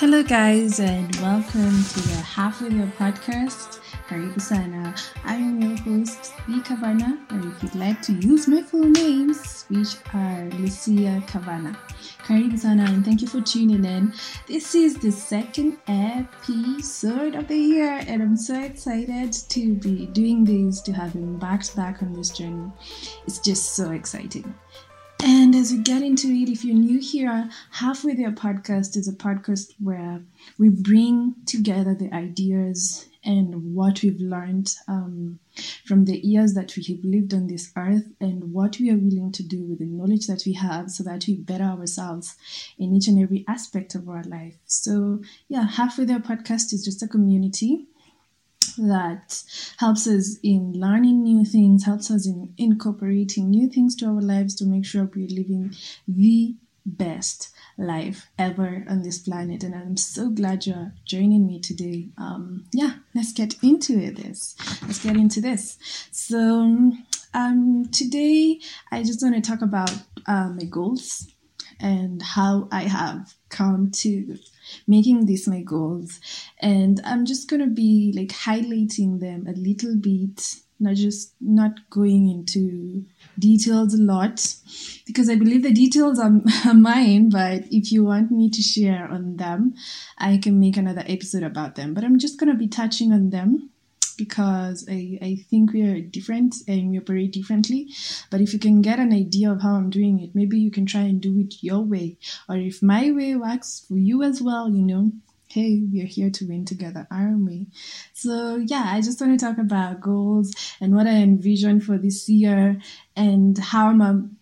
Hello, guys, and welcome to the Halfway There podcast. Karibu sana. I am your host, B. Kavana, or if you'd like to use my full names, which are Lucia Kavana. Karibu sana, and thank you for tuning in. This is the second episode of the year, and I'm so excited to be doing this, to have embarked back on this journey. It's just so exciting. And as we get into it, if you're new here, Halfway There podcast is a podcast where we bring together the ideas and what we've learned um, from the years that we have lived on this earth and what we are willing to do with the knowledge that we have so that we better ourselves in each and every aspect of our life. So, yeah, Halfway There podcast is just a community that helps us in learning new things, helps us in incorporating new things to our lives to make sure we're living the best life ever on this planet. And I'm so glad you're joining me today. Um, yeah, let's get into it. This let's get into this. So um, today I just want to talk about uh, my goals and how I have come to making these my goals. And I'm just going to be like highlighting them a little bit, not just not going into details a lot because I believe the details are, are mine. But if you want me to share on them, I can make another episode about them. But I'm just going to be touching on them because I, I think we are different and we operate differently. But if you can get an idea of how I'm doing it, maybe you can try and do it your way. Or if my way works for you as well, you know, hey, we're here to win together, aren't we? So, yeah, I just want to talk about goals and what I envision for this year and how I'm, um,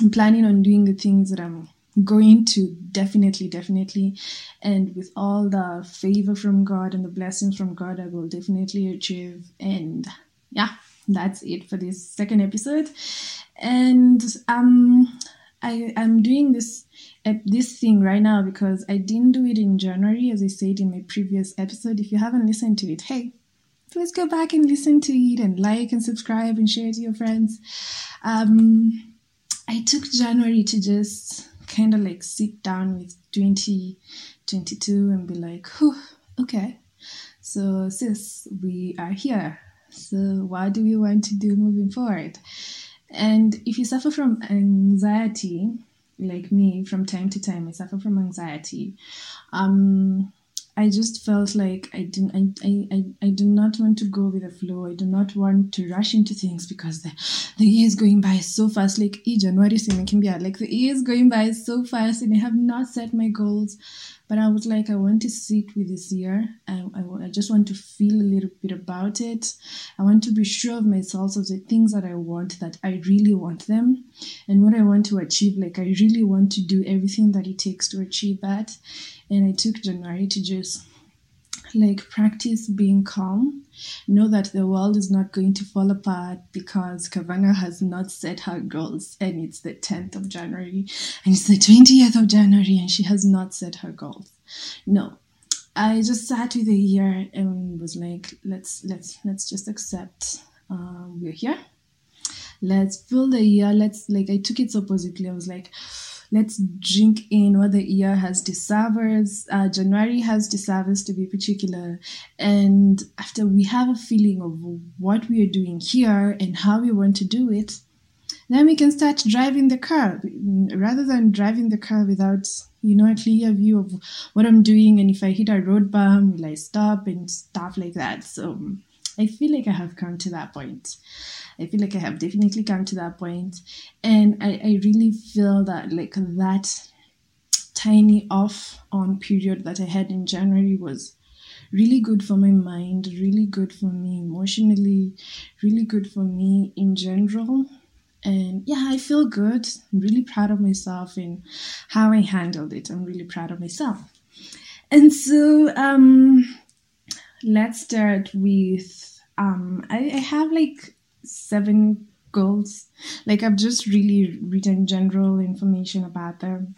I'm planning on doing the things that I'm going to definitely definitely and with all the favor from god and the blessings from god i will definitely achieve. And yeah that's it for this second episode. And um i i'm doing this this thing right now because i didn't do it in january as i said in my previous episode. If you haven't listened to it hey please go back and listen to it and like and subscribe and share it to your friends. Um i took january to just kind of like sit down with 2022 and be like, okay, so sis, we are here. So what do we want to do moving forward? And if you suffer from anxiety, like me, from time to time, I suffer from anxiety. Um, I just felt like I didn't I, I, I do not want to go with the flow. I do not want to rush into things because the, the year is going by so fast. Like e January like the year is going by so fast and I have not set my goals. But I was like, I want to sit with this year. I, I, I just want to feel a little bit about it. I want to be sure of myself of the things that I want, that I really want them, and what I want to achieve. Like, I really want to do everything that it takes to achieve that. And I took January to just like practice being calm know that the world is not going to fall apart because Kavana has not set her goals and it's the 10th of January and it's the 20th of January and she has not set her goals. No. I just sat with the year and was like, let's let's let's just accept um, we're here. Let's fill the year. Let's like I took it so positively. I was like, let's drink in what the year has us. Uh, January has us to be particular. And after we have a feeling of what we are doing here and how we want to do it, then we can start driving the car rather than driving the car without you know a clear view of what i'm doing and if i hit a road bump will i stop and stuff like that so i feel like i have come to that point I feel like I have definitely come to that point. and I, I really feel that like that tiny off on period that I had in January was really good for my mind, really good for me emotionally, really good for me in general. And yeah, I feel good. I'm really proud of myself and how I handled it. I'm really proud of myself. And so um let's start with um I, I have like seven goals. Like I've just really written general information about them.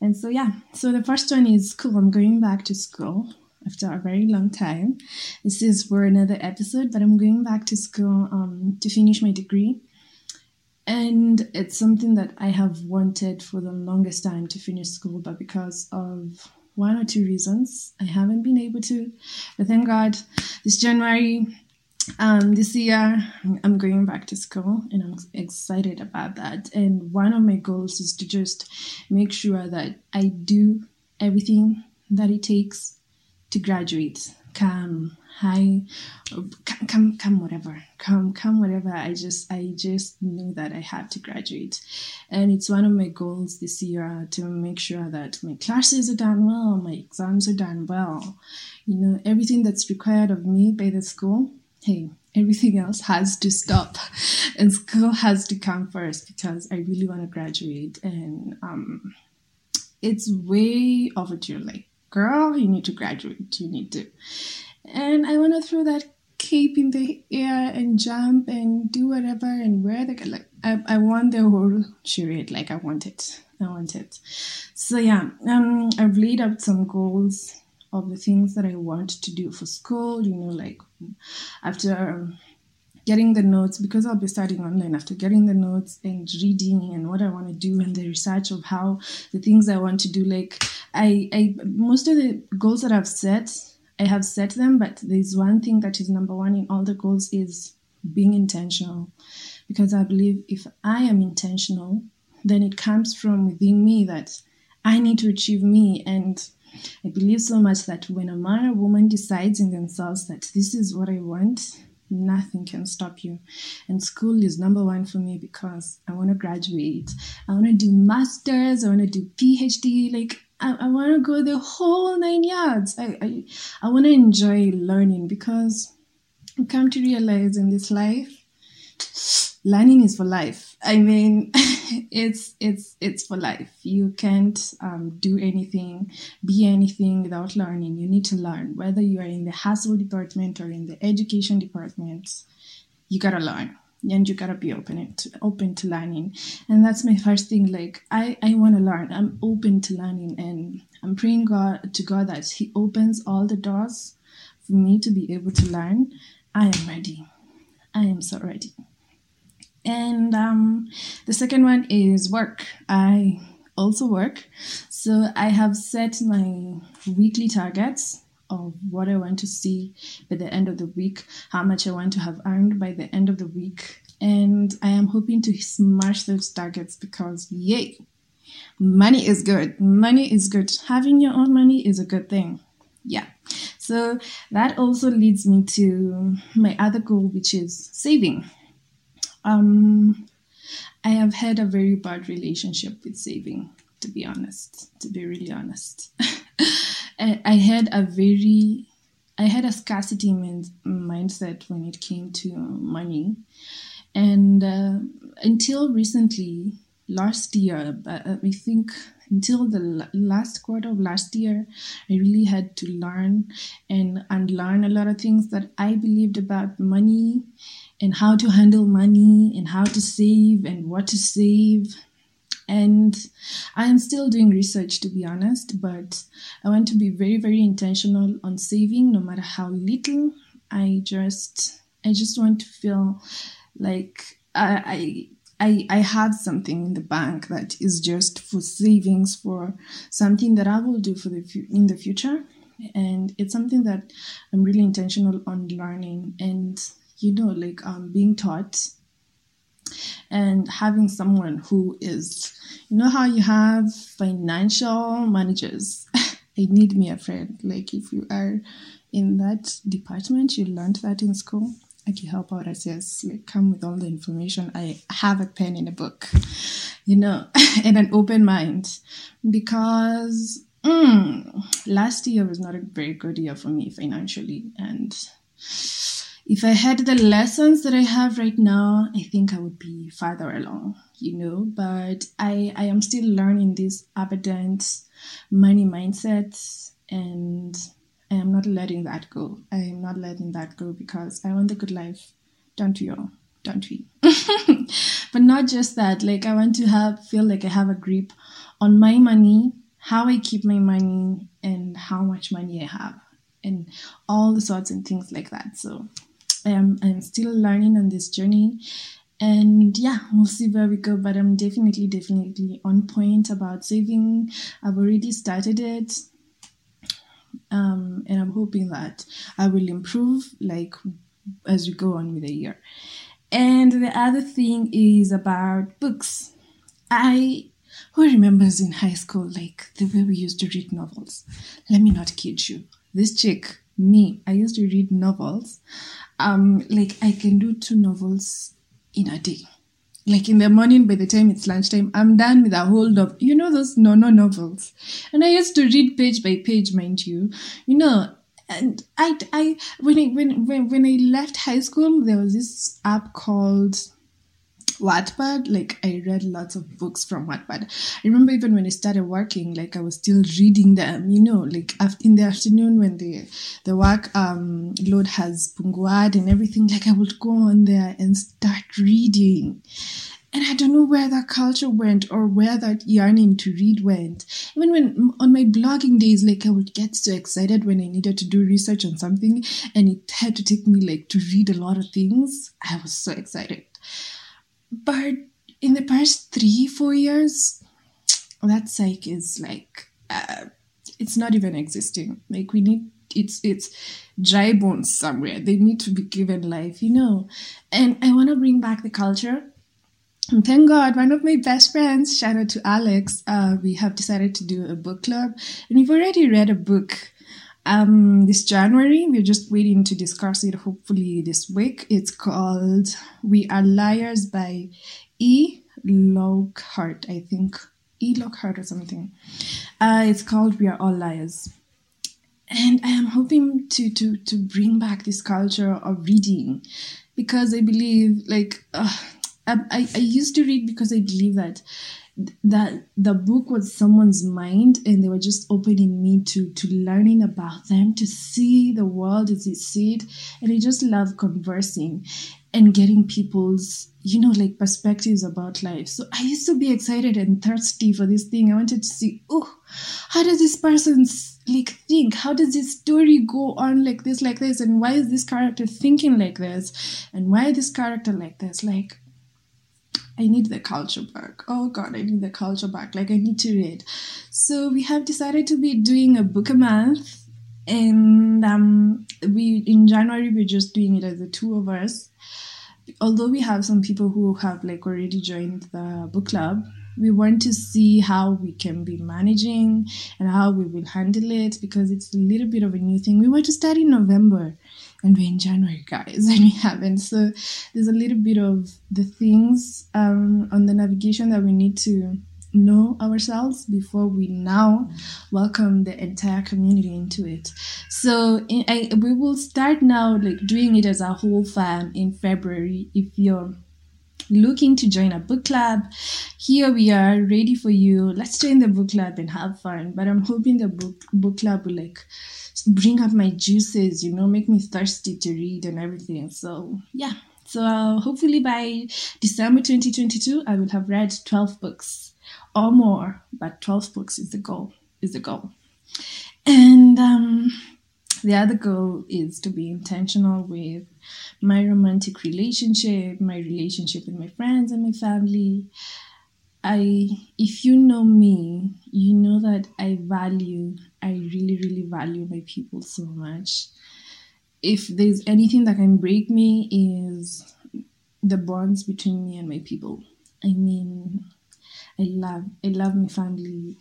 And so yeah, so the first one is cool, I'm going back to school after a very long time. This is for another episode, but I'm going back to school um, to finish my degree. And it's something that I have wanted for the longest time to finish school, but because of one or two reasons I haven't been able to. But thank God, this January, um, this year, I'm going back to school and I'm excited about that. And one of my goals is to just make sure that I do everything that it takes to graduate. Come high, come, come, come, whatever, come, come, whatever. I just, I just know that I have to graduate, and it's one of my goals this year to make sure that my classes are done well, my exams are done well. You know, everything that's required of me by the school. Hey, everything else has to stop, and school has to come first because I really want to graduate, and um, it's way overdue. Like girl, you need to graduate. You need to. And I want to throw that cape in the air and jump and do whatever and wear the like. I, I want the whole charade. Like I want it. I want it. So yeah, um, I've laid out some goals of the things that I want to do for school. You know, like after. Getting the notes because I'll be studying online after getting the notes and reading and what I want to do and the research of how the things I want to do. Like I, I most of the goals that I've set I have set them, but there's one thing that is number one in all the goals is being intentional. Because I believe if I am intentional, then it comes from within me that I need to achieve me. And I believe so much that when a man or woman decides in themselves that this is what I want, nothing can stop you. And school is number one for me because I want to graduate. I want to do masters. I want to do PhD. Like I, I want to go the whole nine yards. I, I, I want to enjoy learning because I come to realize in this life, learning is for life. I mean, it's it's it's for life. You can't um, do anything, be anything without learning. You need to learn, whether you are in the hustle department or in the education department. You gotta learn and you gotta be open to open to learning and that's my first thing like i i want to learn i'm open to learning and i'm praying god to god that he opens all the doors for me to be able to learn i am ready i am so ready and um the second one is work i also work so i have set my weekly targets of what I want to see by the end of the week, how much I want to have earned by the end of the week. And I am hoping to smash those targets because, yay, money is good. Money is good. Having your own money is a good thing. Yeah. So that also leads me to my other goal, which is saving. Um, I have had a very bad relationship with saving, to be honest, to be really honest. I, had a very I had a scarcity min- mindset when it came to money, and uh, until recently, last year, uh, I think until the last quarter of last year, I really had to learn and unlearn a lot of things that I believed about money and how to handle money and how to save and what to save. And I am still doing research to be honest, but I want to be very, very intentional on saving no matter how little. I just I just want to feel like I, I I have something in the bank that is just for savings for something that I will do for the in the future, and it's something that I'm really intentional on learning. And you know like um, being taught and having someone who is you know how you have financial managers? I need me a friend. Like if you are in that department you learned that in school I can help out as yes, like come with all the information. I have a pen in a book, you know, and an open mind. Because mm, last year was not a very good year for me financially, and if I had the lessons that I have right now, I think I would be farther along, you know. But I, I am still learning this abundant money mindset, and I am not letting that go. I am not letting that go because I want the good life. Don't all? Don't we? but not just that. Like I want to have feel like I have a grip on my money, how I keep my money, and how much money I have, and all the sorts and things like that. So um, I'm still learning on this journey. And yeah, we'll see where we go. But I'm definitely, definitely on point about saving. I've already started it. um, and I'm hoping that I will improve like as we go on with the year. And the other thing is about books. I who remembers in high school like the way we used to read novels? Let me not kid you. This chick, me, I used to read novels. Um, like I can do two novels in a day. Like in the morning by the time it's lunchtime i'm done with a whole of you know those no no novels? And i used to read page by page mind you. You know and i i when i when when, when i left high school there was this app called Wattpad, like I read lots of books from Wattpad. I remember even when I started working, like I was still reading them, you know, like in the afternoon when the the work um load has punguad and everything, like I would go on there and start reading. And I don't know where that culture went or where that yearning to read went. Even when on my blogging days, like I would get so excited when I needed to do research on something and it had to take me like to read a lot of things. I was so excited. But in the past three, four years, that psyche is like, uh, it's not even existing. Like we need it's it's dry bones somewhere. They need to be given life, you know. And I want to bring back the culture. And thank God, one of my best friends, shout out to Alex, uh, we have decided to do a book club, and we've already read a book um, this January. We're just waiting to discuss it hopefully this week. It's called We Are Liars by E. Lockhart, I think. E. Lockhart or something. Uh, it's called We Are All Liars. And I am hoping to, to, to bring back this culture of reading because I believe, like, uh, I, I used to read because I believe that that the book was someone's mind and they were just opening me to to learning about them to see the world as it. And i just love conversing and getting people's you know like perspectives about life. So i used to be excited and thirsty for this thing. I wanted to see oh how does this person like think? How does this story go on like this like this? And why is this character thinking like this? And why this character like this? Like I need the culture back. Oh God, I need the culture back. Like I need to read. So we have decided to be doing a book a month, and um, we in January we're just doing it as the two of us. Although we have some people who have like already joined the book club, we want to see how we can be managing and how we will handle it because it's a little bit of a new thing. We want to start in November and we're in January, guys, and we haven't. So there's a little bit of the things um, on the navigation that we need to know ourselves before we now welcome the entire community into it. So in, I, we will start now, like doing it as a whole fam in February. If you're looking to join a book club, here we are ready for you. Let's join the book club and have fun. But I'm hoping the book book club will like bring up my juices, you know, make me thirsty to read and everything. So yeah. So uh, hopefully by December 2022, I will have read 12 books or more, but 12 books is the goal. Is the goal. And um, the other goal is to be intentional with my romantic relationship, my relationship with my friends and my family. I, if you know me, you know that I value, I really, really value my people so much. If there's anything that can break me, is the bonds between me and my people. I mean, I love I love my family.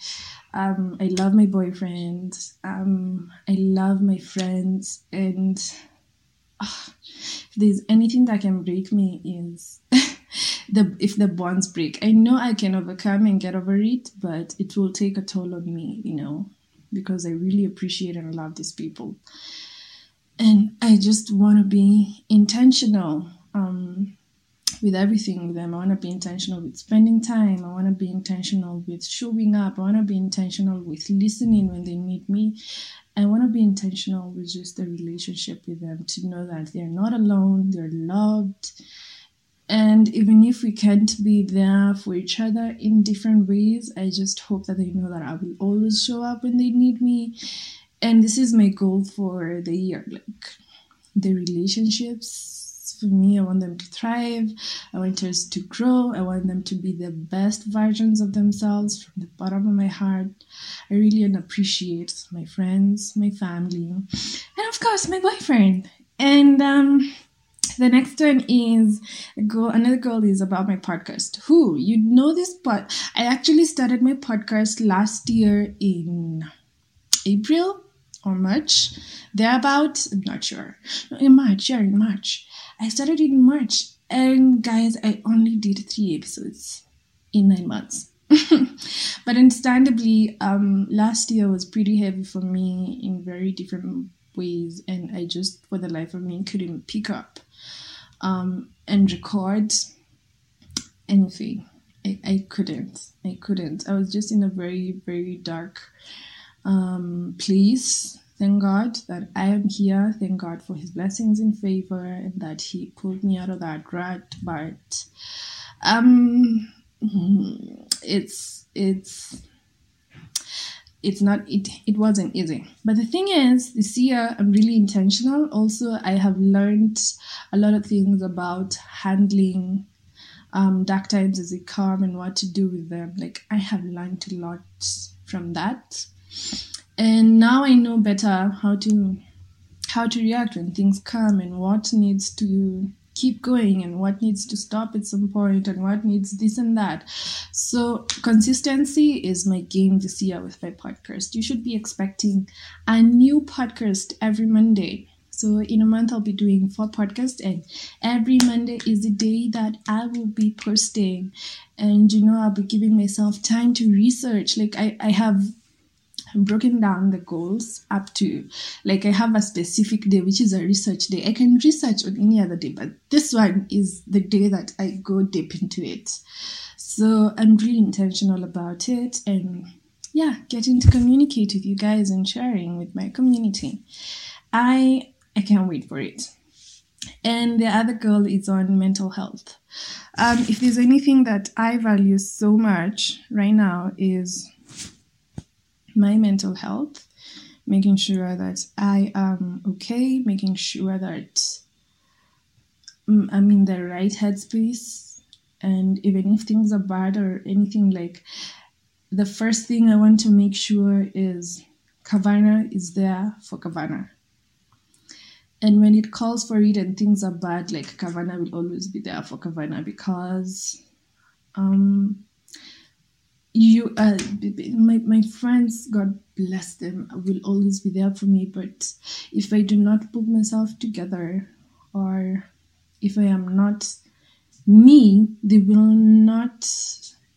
Um, I love my boyfriend. Um, I love my friends, and uh, if there's anything that can break me is the if the bonds break. I know I can overcome and get over it, but it will take a toll on me, you know, because I really appreciate and love these people, and I just want to be intentional. Um, with everything with them. I want to be intentional with spending time. I want to be intentional with showing up. I want to be intentional with listening when they need me. I want to be intentional with just the relationship with them to know that they're not alone, they're loved. And even if we can't be there for each other in different ways, I just hope that they know that I will always show up when they need me. And this is my goal for the year like the relationships for me. I want them to thrive. I want us to grow. I want them to be the best versions of themselves from the bottom of my heart. I really appreciate my friends, my family, and of course my boyfriend. And um, the next one is a girl, another girl is about my podcast. Who you know this, but I actually started my podcast last year in April or March, thereabout. I'm not sure. In March, yeah, in March. I started in March, and guys, I only did three episodes in nine months. but understandably, um, last year was pretty heavy for me in very different ways, and I just, for the life of me, couldn't pick up um, and record anything. I, I couldn't. I couldn't. I was just in a very, very dark um, place. Thank God that I am here. Thank God for His blessings and favor, and that He pulled me out of that rut. But um, it's it's it's not it it wasn't easy. But the thing is this year i'm really intentional. Also i have learned a lot of things about handling um, dark times as they come and what to do with them. Like i have learned a lot from that. And now i know better how to how to react when things come and what needs to keep going and what needs to stop at some point and what needs this and that. So, consistency is my game this year with my podcast. You should be expecting a new podcast every Monday. So, in a month, I'll be doing four podcasts, and every Monday is the day that I will be posting. And you know, I'll be giving myself time to research. Like, I, I have broken down the goals up to like I have a specific day, which is a research day. I can research on any other day, but this one is the day that I go deep into it. So I'm really intentional about it and yeah, getting to communicate with you guys and sharing with my community. I I can't wait for it. And the other goal is on mental health. Um, if there's anything that I value so much right now is my mental health, making sure that I am okay, making sure that I'm in the right headspace. And even if things are bad or anything like, the first thing I want to make sure is Kavana is there for Kavana. And when it calls for it and things are bad, like Kavana will always be there for Kavana because um, you uh, my, my friends god bless them will always be there for me but if i do not put myself together or if i am not me they will not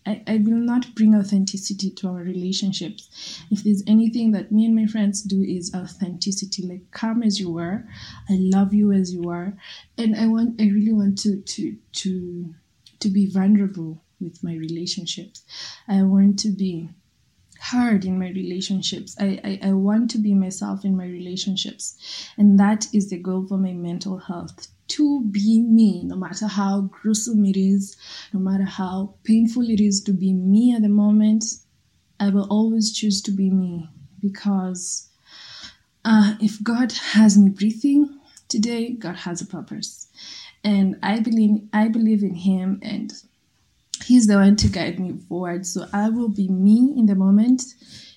I, I will not bring authenticity to our relationships. If there's anything that me and my friends do is authenticity, like come as you are. I love you as you are. And I want I really want to to to to be vulnerable with my relationships. I want to be heard in my relationships. I, I, I want to be myself in my relationships. And that is the goal for my mental health to be me, no matter how gruesome it is, no matter how painful it is to be me at the moment. I will always choose to be me because uh, if God has me breathing today, God has a purpose, and I believe I believe in Him, and He's the one to guide me forward. So I will be me in the moment.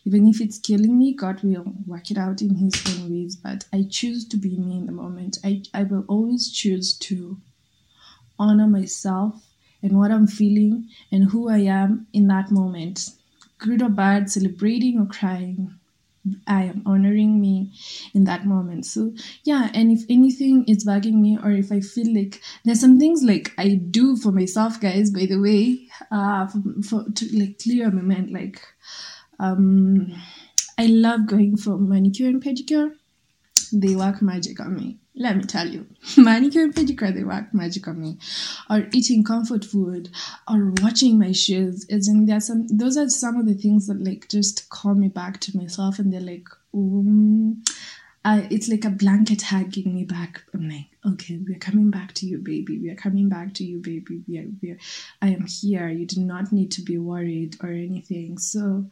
Even if it's killing me, God will work it out in His own ways. But I choose to be me in the moment. I, I will always choose to honor myself and what I'm feeling and who I am in that moment. Good or bad, celebrating or crying. I am honoring me in that moment. So yeah, and if anything is bugging me, or if I feel like there's some things like I do for myself, guys. By the way, uh, for, for to like clear my mind, like um, I love going for manicure and pedicure. They work magic on me let me tell you, manicure and pedicure, they work magic on me. Or eating comfort food, or watching my shoes. As in, there's some, those are some of the things that like just call me back to myself, and they're like, um, it's like a blanket hugging me back. I'm like, okay, we're coming back to you, baby. We are coming back to you, baby. We are, we are, I am here. You do not need to be worried or anything. So,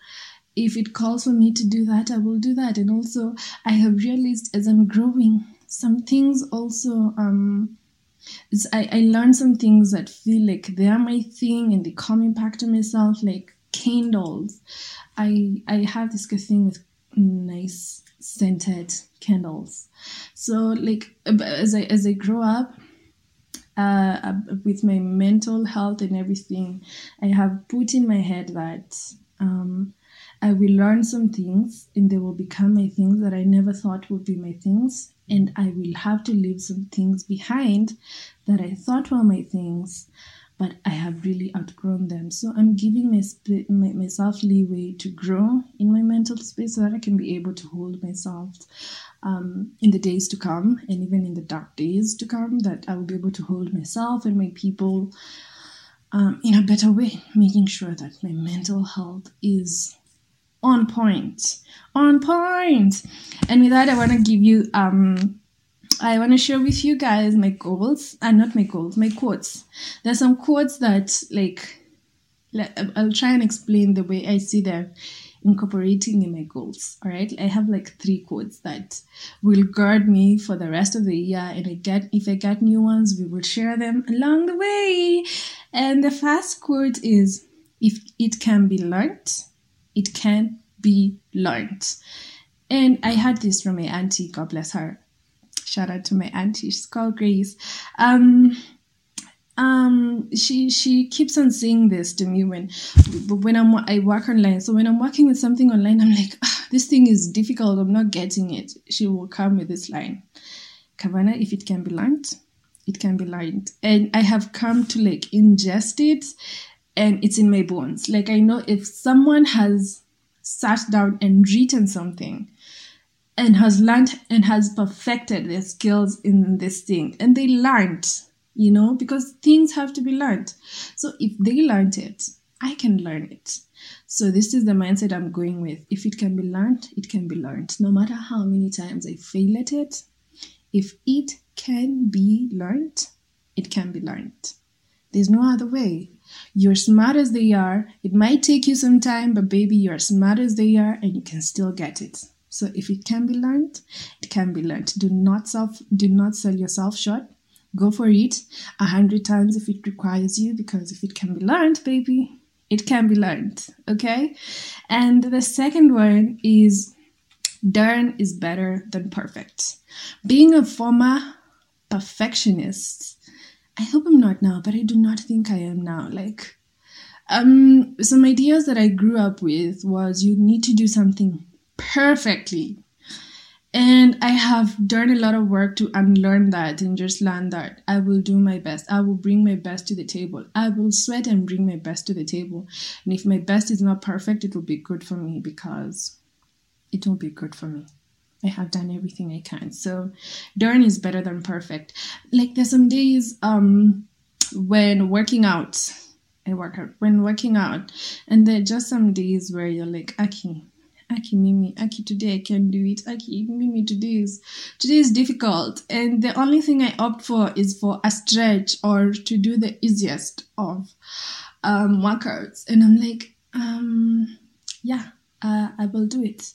if it calls for me to do that, I will do that. And also, I have realized as I'm growing some things also um I, I learned some things that feel like they are my thing and they come back to myself like candles. I I have this good thing with nice scented candles. So like as I as I grow up, uh, with my mental health and everything, I have put in my head that um, I will learn some things and they will become my things that I never thought would be my things. And I will have to leave some things behind that I thought were my things, but I have really outgrown them. So I'm giving my, my, myself leeway to grow in my mental space so that I can be able to hold myself um, in the days to come and even in the dark days to come, that I will be able to hold myself and my people um, in a better way, making sure that my mental health is on point, on point. And with that, I want to give you, um, I want to share with you guys my goals, and uh, not my goals, my quotes. There's some quotes that, like, I'll try and explain the way I see them incorporating in my goals. All right, I have like three quotes that will guard me for the rest of the year, and I get if I get new ones, we will share them along the way. And the first quote is, "If it can be learned, it can be learned. And I had this from my auntie, God bless her. Shout out to my auntie, she's called Grace. Um, um, she she keeps on saying this to me when when I'm I work online. So when I'm working with something online, I'm like, ah, this thing is difficult. I'm not getting it. She will come with this line, Kavana, if it can be learned, it can be learned. And I have come to like ingest it and it's in my bones. Like I know if someone has sat down and written something and has learned and has perfected their skills in this thing and they learned, you know, because things have to be learned. So if they learned it, I can learn it. So this is the mindset I'm going with. If it can be learned, it can be learned. No matter how many times I fail at it, if it can be learned, it can be learned. There's no other way. You're smart as they are. It might take you some time, but baby, you're smart as they are and you can still get it. So if it can be learned, it can be learned. Do not self do not sell yourself short. Go for it a hundred times if it requires you, because if it can be learned, baby, it can be learned. Okay? And the second one is darn is better than perfect. Being a former perfectionist I hope I'm not now, but I do not think I am now. Like, um, some ideas that I grew up with was you need to do something perfectly. And I have done a lot of work to unlearn that and just learn that I will do my best. I will bring my best to the table. I will sweat and bring my best to the table. And if my best is not perfect, it will be good for me because it won't be good for me. I have done everything I can. So done is better than perfect. Like there's some days um when working out, I work out when working out, and there are just some days where you're like, Aki, Aki Mimi, Aki today I can do it. Aki Mimi today is today is difficult. And the only thing I opt for is for a stretch or to do the easiest of um workouts. And I'm like, um yeah, uh, I will do it.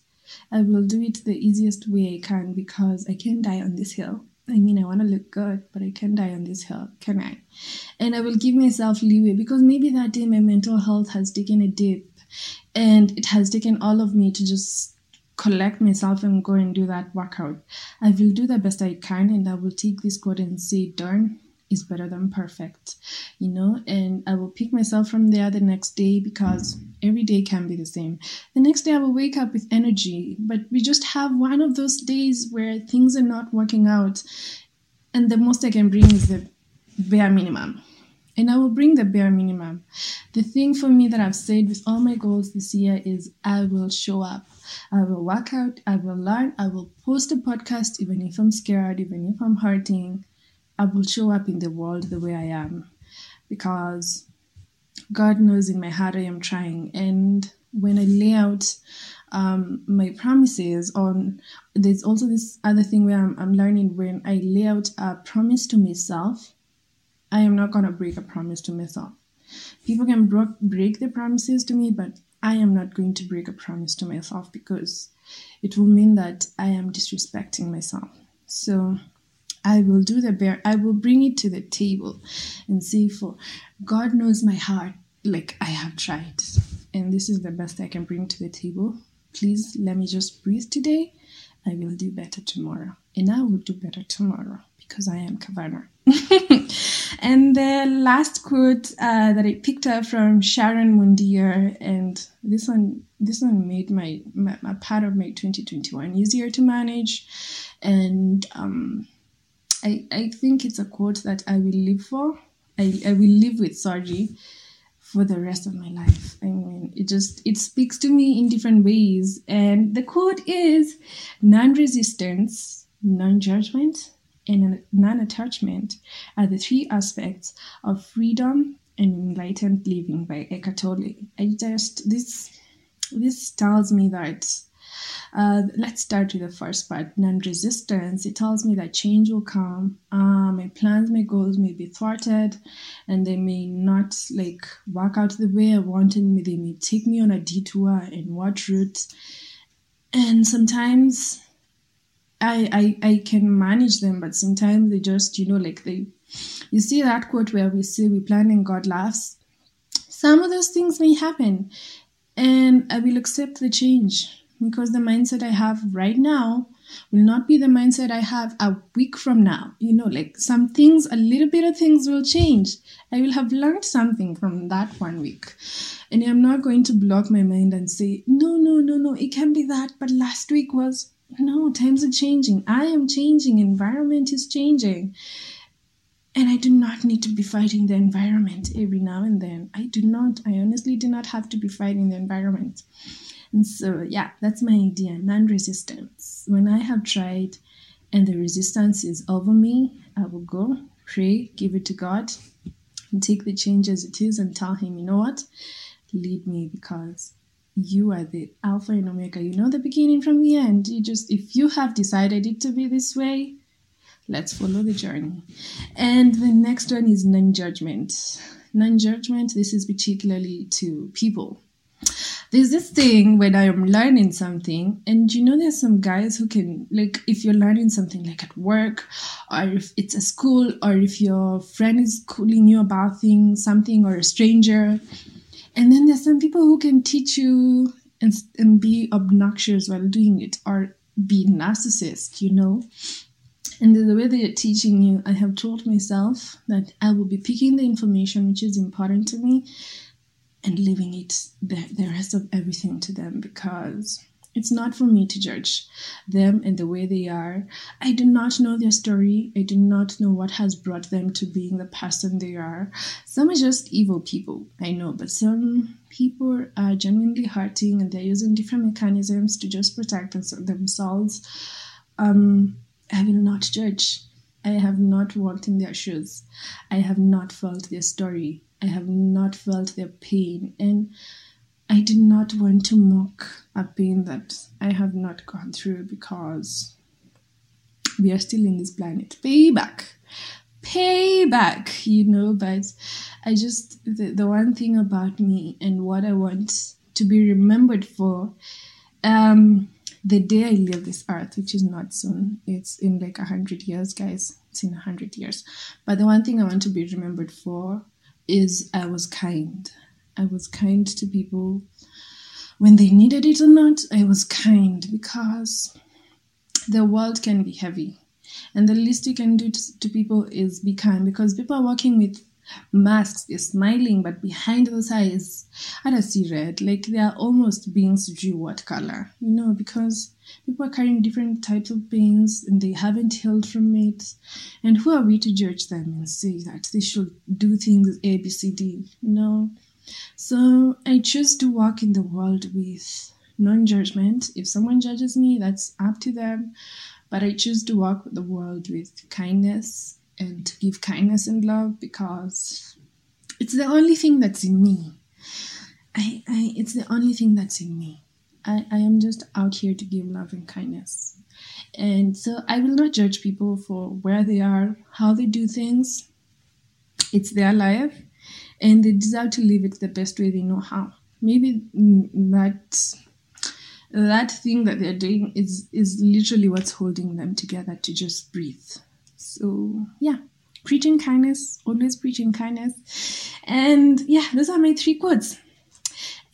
I will do it the easiest way I can because I can't die on this hill. I mean, I want to look good, but I can't die on this hill, can I? And I will give myself leeway because maybe that day my mental health has taken a dip and it has taken all of me to just collect myself and go and do that workout. I will do the best I can and I will take this quote and say, darn, is better than perfect, you know, and I will pick myself from there the next day because every day can be the same. The next day I will wake up with energy, but we just have one of those days where things are not working out, and the most I can bring is the bare minimum. And I will bring the bare minimum. The thing for me that I've said with all my goals this year is I will show up. I will work out, I will learn, I will post a podcast even if I'm scared, even if I'm hurting. I will show up in the world the way I am because God knows in my heart I am trying. And when I lay out um, my promises on, there's also this other thing where I'm, I'm learning when I lay out a promise to myself, I am not going to break a promise to myself. People can bro- break their promises to me, but I am not going to break a promise to myself because it will mean that I am disrespecting myself. So I will do the bare. I will bring it to the table and say, for God knows my heart, like I have tried. And this is the best I can bring to the table. Please let me just breathe today. I will do better tomorrow. And I will do better tomorrow because I am Kavana. and the last quote uh, that I picked up from Sharon Mundier, and this one, this one made my, my, my part of my 2021 easier to manage, and um, I I think it's a quote that I will live for. I, I will live with Sarji for the rest of my life. I mean, it just it speaks to me in different ways, and the quote is non-resistance, non-judgment and non attachment are the three aspects of freedom and enlightened living by Eckhart Tolle. I just, this, this tells me that uh, let's start with the first part non-resistance it tells me that change will come uh, my plans my goals may be thwarted and they may not like work out the way i wanted me. they may take me on a detour and what route and sometimes I, I I can manage them, but sometimes they just, you know, like they you see that quote where we say we plan and God laughs. Some of those things may happen and I will accept the change because the mindset I have right now will not be the mindset I have a week from now. You know, like some things, a little bit of things will change. I will have learned something from that one week. And I'm not going to block my mind and say, no, no, no, no, it can be that, but last week was no, times are changing. I am changing. Environment is changing. And I do not need to be fighting the environment every now and then. I do not, I honestly do not have to be fighting the environment. And so, yeah, that's my idea non resistance. When I have tried and the resistance is over me, I will go, pray, give it to God, and take the change as it is and tell Him, you know what? Lead me because you are the alpha and omega. You know the beginning from the end. You just if you have decided it to be this way let's follow the journey. And the next one is non-judgment. Non-judgment this is particularly to people there's this thing when I am learning something, and you know, there's some guys who can, like, if you're learning something like at work, or if it's a school, or if your friend is calling you about things, something, or a stranger, and then there's some people who can teach you and, and be obnoxious while doing it or be narcissist, you know. And the way they are teaching you, I have told myself that I will be picking the information which is important to me and leaving it the, the rest of everything to them because it's not for me to judge them and the way they are. I do not know their story. I do not know what has brought them to being the person they are. Some are just evil people, I know, but some people are genuinely hurting and they're using different mechanisms to just protect themselves. Um, I will not judge. I have not walked in their shoes. I have not felt their story. I have not felt their pain. And I did not want to mock a pain that I have not gone through because we are still in this planet. Payback. Payback, you know, but I just, the, the one thing about me and what I want to be remembered for, um, the day I leave this earth, which is not soon, it's in like a hundred years, guys. It's in a hundred years. But the one thing I want to be remembered for is I was kind. I was kind to people when they needed it or not. I was kind because the world can be heavy. And the least you can do to, to people is be kind because people are working with masks, they're smiling, but behind those eyes, I don't see red. Like they are almost being sujui what color, you know, because people are carrying different types of pains and they haven't healed from it. And who are we to judge them and say that they should do things A, B, C, D? You know, so I choose to walk in the world with non judgment. If someone judges me, that's up to them. But I choose to walk the world with kindness and to give kindness and love because it's the only thing that's in me. I, I it's the only thing that's in me. I, I am just out here to give love and kindness. And so I will not judge people for where they are, how they do things. It's their life and they deserve to live it the best way they know how. Maybe that that thing that they're doing is is literally what's holding them together to just breathe. So, yeah, preaching kindness, always preaching kindness. And yeah, those are my three quotes.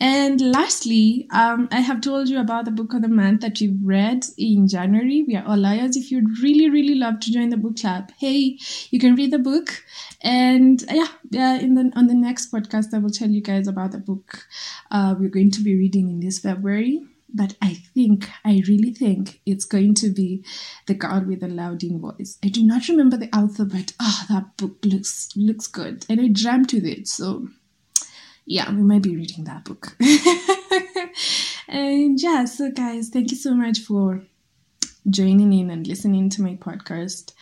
And lastly, um, I have told you about the book of the month that we've read in January. We are all liars. If you'd really, really love to join the book club, hey, you can read the book. And yeah, yeah, in the on the next podcast, I will tell you guys about the book uh, we're going to be reading in this February. But I think, I really think it's going to be The Girl with the Louding Voice. I do not remember the author, but oh, that book looks looks good. And I dreamt with it. So yeah, we might be reading that book. and yeah, so guys, thank you so much for joining in and listening to my podcast.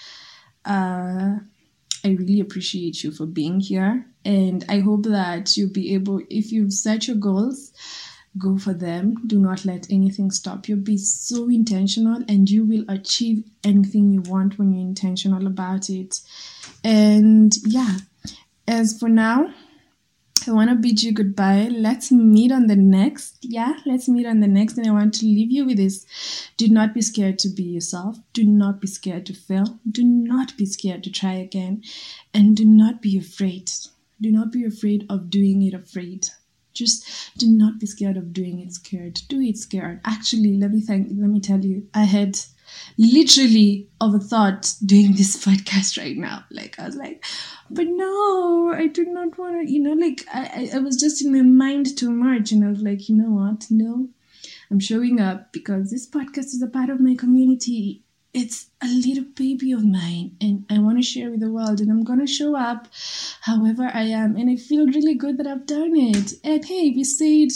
Uh, I really appreciate you for being here. And I hope that you'll be able, if you've set your goals, go for them. Do not let anything stop you. Be so intentional, and you will achieve anything you want when you're intentional about it. And yeah, as for now, I want to bid you goodbye. Let's meet on the next. Yeah, let's meet on the next. And I want to leave you with this. Do not be scared to be yourself. Do not be scared to fail. Do not be scared to try again. And do not be afraid. Do not be afraid of doing it afraid. Just do not be scared of doing it scared. Do it scared. Actually, let me thank let me tell you, I had literally of a thought doing this podcast right now. Like I was like, but no, I do not want to, you know, like I, I was just in my mind too much and I was like, you know what? No, I'm showing up because this podcast is a part of my community. It's a little baby of mine and I want to share with the world and I'm going to show up however I am. And I feel really good that I've done it. And hey, we said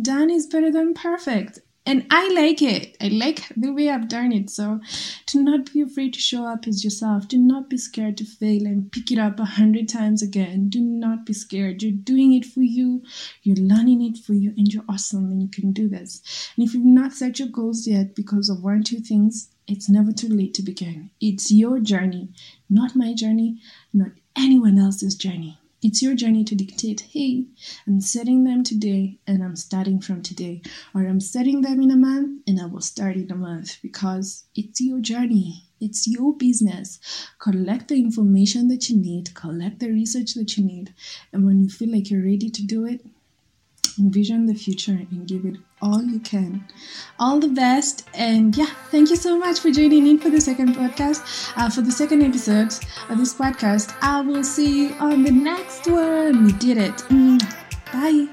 done is better than perfect and I like it. I like the way I've done it. So do not be afraid to show up as yourself. Do not be scared to fail and pick it up a hundred times again. Do not be scared. You're doing it for you. You're learning it for you, and you're awesome, and you can do this. And if you've not set your goals yet because of one or two things, it's never too late to begin. It's your journey, not my journey, not anyone else's journey. It's your journey to dictate, hey, I'm setting them today and I'm starting from today. Or I'm setting them in a month and I will start in a month because it's your journey. It's your business. Collect the information that you need, collect the research that you need. And when you feel like you're ready to do it, envision the future and give it all you can. All the best. And yeah, thank you so much for joining in for the second podcast, uh, for the second episode of this podcast. I will see you on the next one. We did it. Bye.